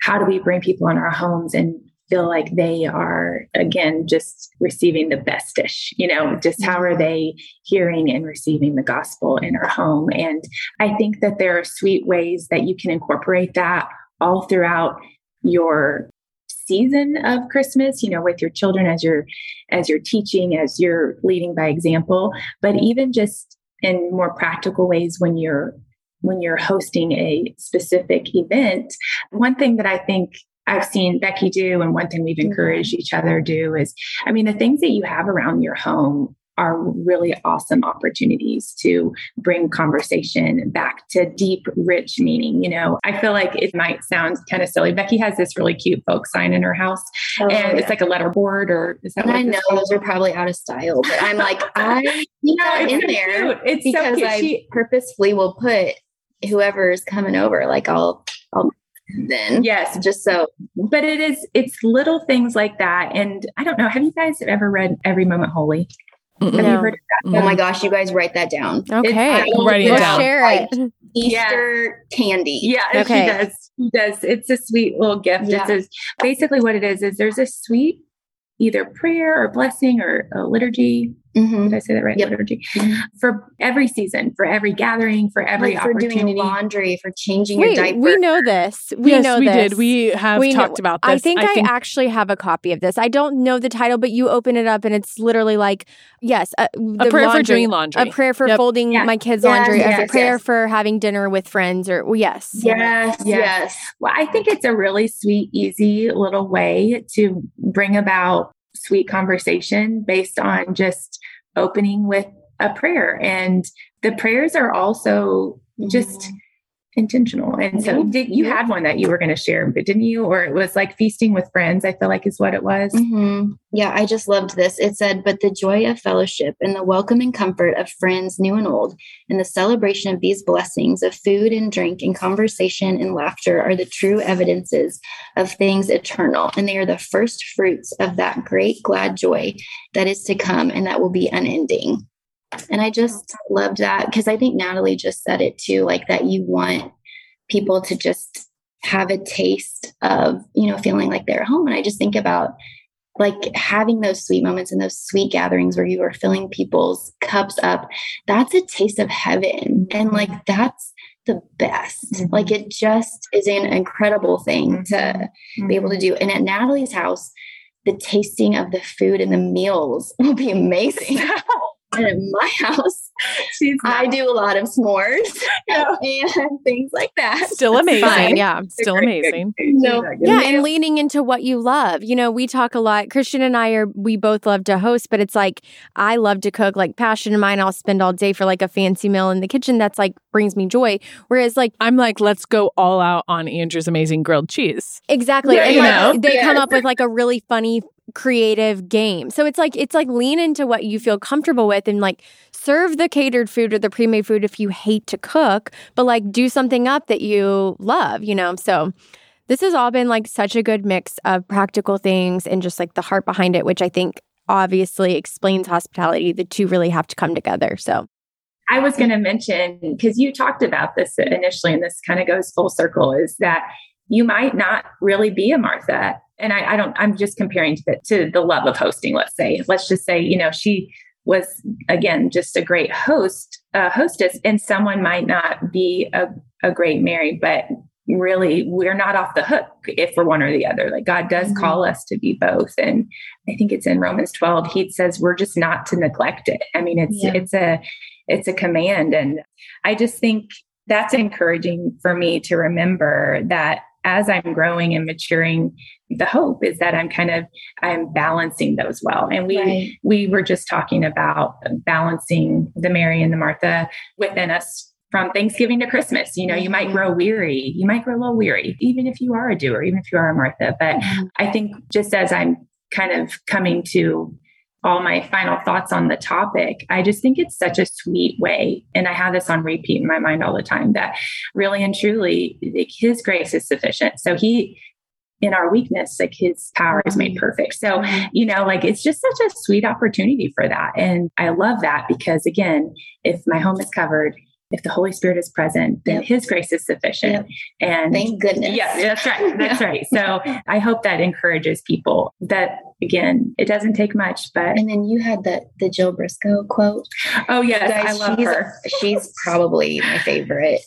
Speaker 3: how do we bring people in our homes and feel like they are again just receiving the best dish you know just how are they hearing and receiving the gospel in our home and i think that there are sweet ways that you can incorporate that all throughout your season of Christmas, you know, with your children as you're as you're teaching, as you're leading by example, but even just in more practical ways when you're when you're hosting a specific event. One thing that I think I've seen Becky do, and one thing we've mm-hmm. encouraged each other do is, I mean, the things that you have around your home are really awesome opportunities to bring conversation back to deep, rich meaning. You know, I feel like it might sound kind of silly. Becky has this really cute folk sign in her house, oh, and yeah. it's like a letterboard, or is that?
Speaker 4: I know those are probably out of style, but I'm like, [laughs] I you know in there
Speaker 3: it's because so
Speaker 4: I she, purposefully will put whoever is coming over. Like I'll I'll then
Speaker 3: yes just so but it is it's little things like that and i don't know have you guys ever read every moment holy
Speaker 4: have no. you heard of that? Oh my gosh, you guys write that down.
Speaker 2: Okay.
Speaker 1: I'm writing it down.
Speaker 2: Share it.
Speaker 4: Easter candy.
Speaker 3: Yeah, okay. she does. She does. It's a sweet little gift. Yeah. It's basically what it is is there's a sweet either prayer or blessing or a liturgy Mm-hmm. Did I say that right?
Speaker 4: Yep.
Speaker 3: Liturgy. Mm-hmm. For every season, for every gathering, for every
Speaker 4: like for
Speaker 3: opportunity.
Speaker 4: doing laundry, for changing
Speaker 2: Wait,
Speaker 4: your diaper.
Speaker 2: we know this. We
Speaker 1: yes,
Speaker 2: know
Speaker 1: we
Speaker 2: this.
Speaker 1: did. We have
Speaker 2: We know-
Speaker 1: talked about this.
Speaker 2: I think I, actually have a copy of this. I don't know the title, but you open it up and it's literally like, yes, uh,
Speaker 1: a
Speaker 2: the
Speaker 1: prayer for doing laundry.
Speaker 2: a prayer for
Speaker 1: Yep.
Speaker 2: folding
Speaker 3: Yes.
Speaker 2: my kids'
Speaker 4: Yes,
Speaker 2: laundry, a prayer
Speaker 4: yes.
Speaker 2: for having dinner with friends, or well, yes,
Speaker 4: Yes,
Speaker 3: Yes.
Speaker 4: yes.
Speaker 3: Well, I think it's a really sweet, easy little way to bring about sweet conversation based on just opening with a prayer. And the prayers are also just
Speaker 4: Mhm.
Speaker 3: Intentional. And so
Speaker 4: Mhm.
Speaker 3: did, you
Speaker 4: Yeah.
Speaker 3: had one that you were going to share, but didn't you? Or it was like feasting with friends, I feel like is what it was.
Speaker 4: hmm Yeah, I just loved this. It said, But the joy of fellowship and the welcome and comfort of friends new and old, and the celebration of these blessings of food and drink and conversation and laughter are the true evidences of things eternal. And they are the first fruits of that great glad joy that is to come and that will be unending. And I just loved that because I think Natalie just said it too, like that you want people to just have a taste of, you know, feeling like they're at home. And I just think about like having those sweet moments and those sweet gatherings where you are filling people's cups up. That's a taste of heaven. And like that's the best.
Speaker 3: Mhm.
Speaker 4: Like it just is an incredible thing to be able to do. And at Natalie's house, the tasting of the food and the meals [laughs] will be amazing. [laughs] and at my [laughs] house,
Speaker 3: She's
Speaker 4: I do a lot of s'mores [laughs] [laughs] and things like that.
Speaker 1: Still amazing.
Speaker 2: fine, yeah.
Speaker 1: Still amazing.
Speaker 4: No.
Speaker 2: Yeah, and leaning into what you love. You know, we talk a lot. Christian and I are we both love to host, but it's like I love to cook. Like passion of mine, I'll spend all day for like a fancy meal in the kitchen. That's like brings me joy. Whereas like
Speaker 1: I'm like, let's go all out on Andrew's amazing grilled cheese.
Speaker 2: exactly,
Speaker 3: Yeah,
Speaker 2: and
Speaker 1: you
Speaker 2: like,
Speaker 1: know?
Speaker 2: they come up with like a really funny creative game. So it's like it's like lean into what you feel comfortable with and like serve the catered food or the pre-made food if you hate to cook, but like do something up that you love, you know. So this has all been like such a good mix of practical things and just like the heart behind it, which I think obviously explains hospitality. The two really have to come together. So
Speaker 3: I was going to mention because you talked about this initially, and this kind of goes full circle is that you might not really be a Martha. And I, I don't, I'm just comparing to the, to the love of hosting, let's say. Let's just say, you know, she was, again, just a great host, uh, hostess, and someone might not be a, a great Mary, but really we're not off the hook if we're one or the other. Like God does
Speaker 4: Mhm.
Speaker 3: call us to be both. And I think it's in Romans 12, he says we're just not to neglect it. I mean, it's,
Speaker 4: Yeah.
Speaker 3: it's a, it's a command. And I just think that's encouraging for me to remember that as I'm growing and maturing, the hope is that I'm kind of I'm balancing those well. And we
Speaker 4: Right.
Speaker 3: we were just talking about balancing the Mary and the Martha within us from Thanksgiving to Christmas. You know, you might
Speaker 4: Mhm.
Speaker 3: grow weary. You might grow a little weary, even if you are a doer, even if you are a Martha. But
Speaker 4: Mhm.
Speaker 3: I think just as I'm kind of coming to all my final thoughts on the topic, I just think it's such a sweet way. And I have this on repeat in my mind all the time that really and truly like, his grace is sufficient. So he in our weakness, like his power is made perfect. So, mm-hmm. you know, like it's just such a sweet opportunity for that. And I love that because again, if my home is covered, if the Holy Spirit is present, then
Speaker 4: Yep.
Speaker 3: his grace is sufficient. And
Speaker 4: Thank goodness.
Speaker 3: yeah, that's right. [laughs] That's right. So I hope that encourages people that again, it doesn't take much, but
Speaker 4: And then you had the the Jill Briscoe quote.
Speaker 3: oh yes,
Speaker 4: Guys,
Speaker 3: I love
Speaker 4: she's,
Speaker 3: her.
Speaker 4: She's probably my favorite.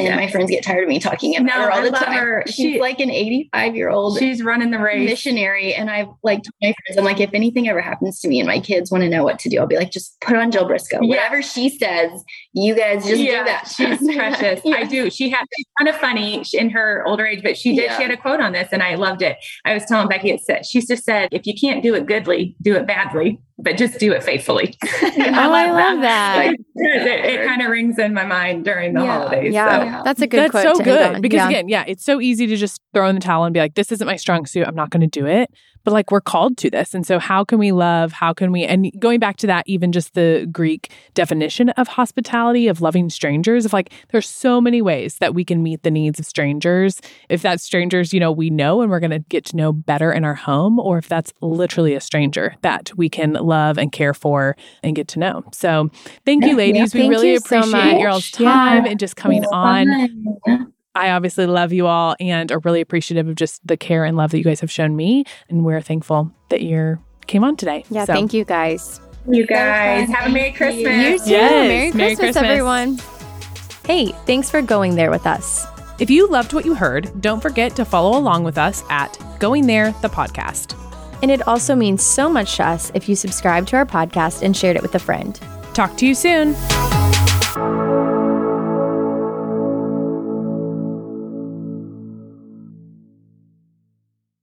Speaker 4: And
Speaker 3: Yeah.
Speaker 4: my friends get tired of me talking about
Speaker 3: No,
Speaker 4: her all
Speaker 3: I
Speaker 4: the time.
Speaker 3: her.
Speaker 4: She's
Speaker 3: She-
Speaker 4: like an 85 year old
Speaker 3: She's running the race.
Speaker 4: missionary. And I've like told my friends, I'm like, if anything ever happens to me and my kids want to know what to do, I'll be like, just put on Jill Briscoe.
Speaker 3: Yeah.
Speaker 4: Whatever she says, you guys just
Speaker 3: yeah,
Speaker 4: do that.
Speaker 3: she's [laughs] precious. I do. She had it's kind of funny in her older age, but she did. She had a quote on this, and I loved it. I was telling Becky, it said she's just said, "If you can't do it goodly, do it badly, but just do it faithfully." [laughs] And
Speaker 2: Oh, I love that.
Speaker 3: Like, it it kind of rings in my mind during the
Speaker 4: Yeah.
Speaker 3: holidays.
Speaker 2: yeah,
Speaker 3: So.
Speaker 4: Yeah.
Speaker 2: that's a good
Speaker 1: That's
Speaker 2: quote.
Speaker 1: so
Speaker 2: to
Speaker 1: good because
Speaker 2: Yeah.
Speaker 1: again, yeah, it's so easy to just throw in the towel and be like, "This isn't my strong suit. I'm not going to do it." But like we're called to this, and so how can we love? How can we? And going back to that, even just the Greek definition of hospitality, of loving strangers, of like there's so many ways that we can meet the needs of strangers. If that's strangers, you know, we know and we're going to get to know better in our home, or if that's literally a stranger that we can love and care for and get to know. So thank you,
Speaker 4: Yeah,
Speaker 1: ladies. we really
Speaker 2: you so
Speaker 1: appreciate
Speaker 2: much.
Speaker 1: your all's
Speaker 2: Yeah.
Speaker 1: time and just coming on.
Speaker 4: Fun.
Speaker 1: I obviously love you all and are really appreciative of just the care and love that you guys have shown me. And we're thankful that you came on today.
Speaker 2: Yeah,
Speaker 1: So,
Speaker 2: thank you guys.
Speaker 3: You guys have a Merry Christmas.
Speaker 2: You too.
Speaker 1: Yes,
Speaker 2: Merry,
Speaker 1: Merry
Speaker 2: Christmas,
Speaker 1: Christmas.
Speaker 2: everyone. Hey, thanks for going there with us.
Speaker 1: If you loved what you heard, don't forget to follow along with us at Going There, the podcast.
Speaker 2: And it also means so much to us if you subscribe to our podcast and shared it with a friend.
Speaker 1: Talk to you soon.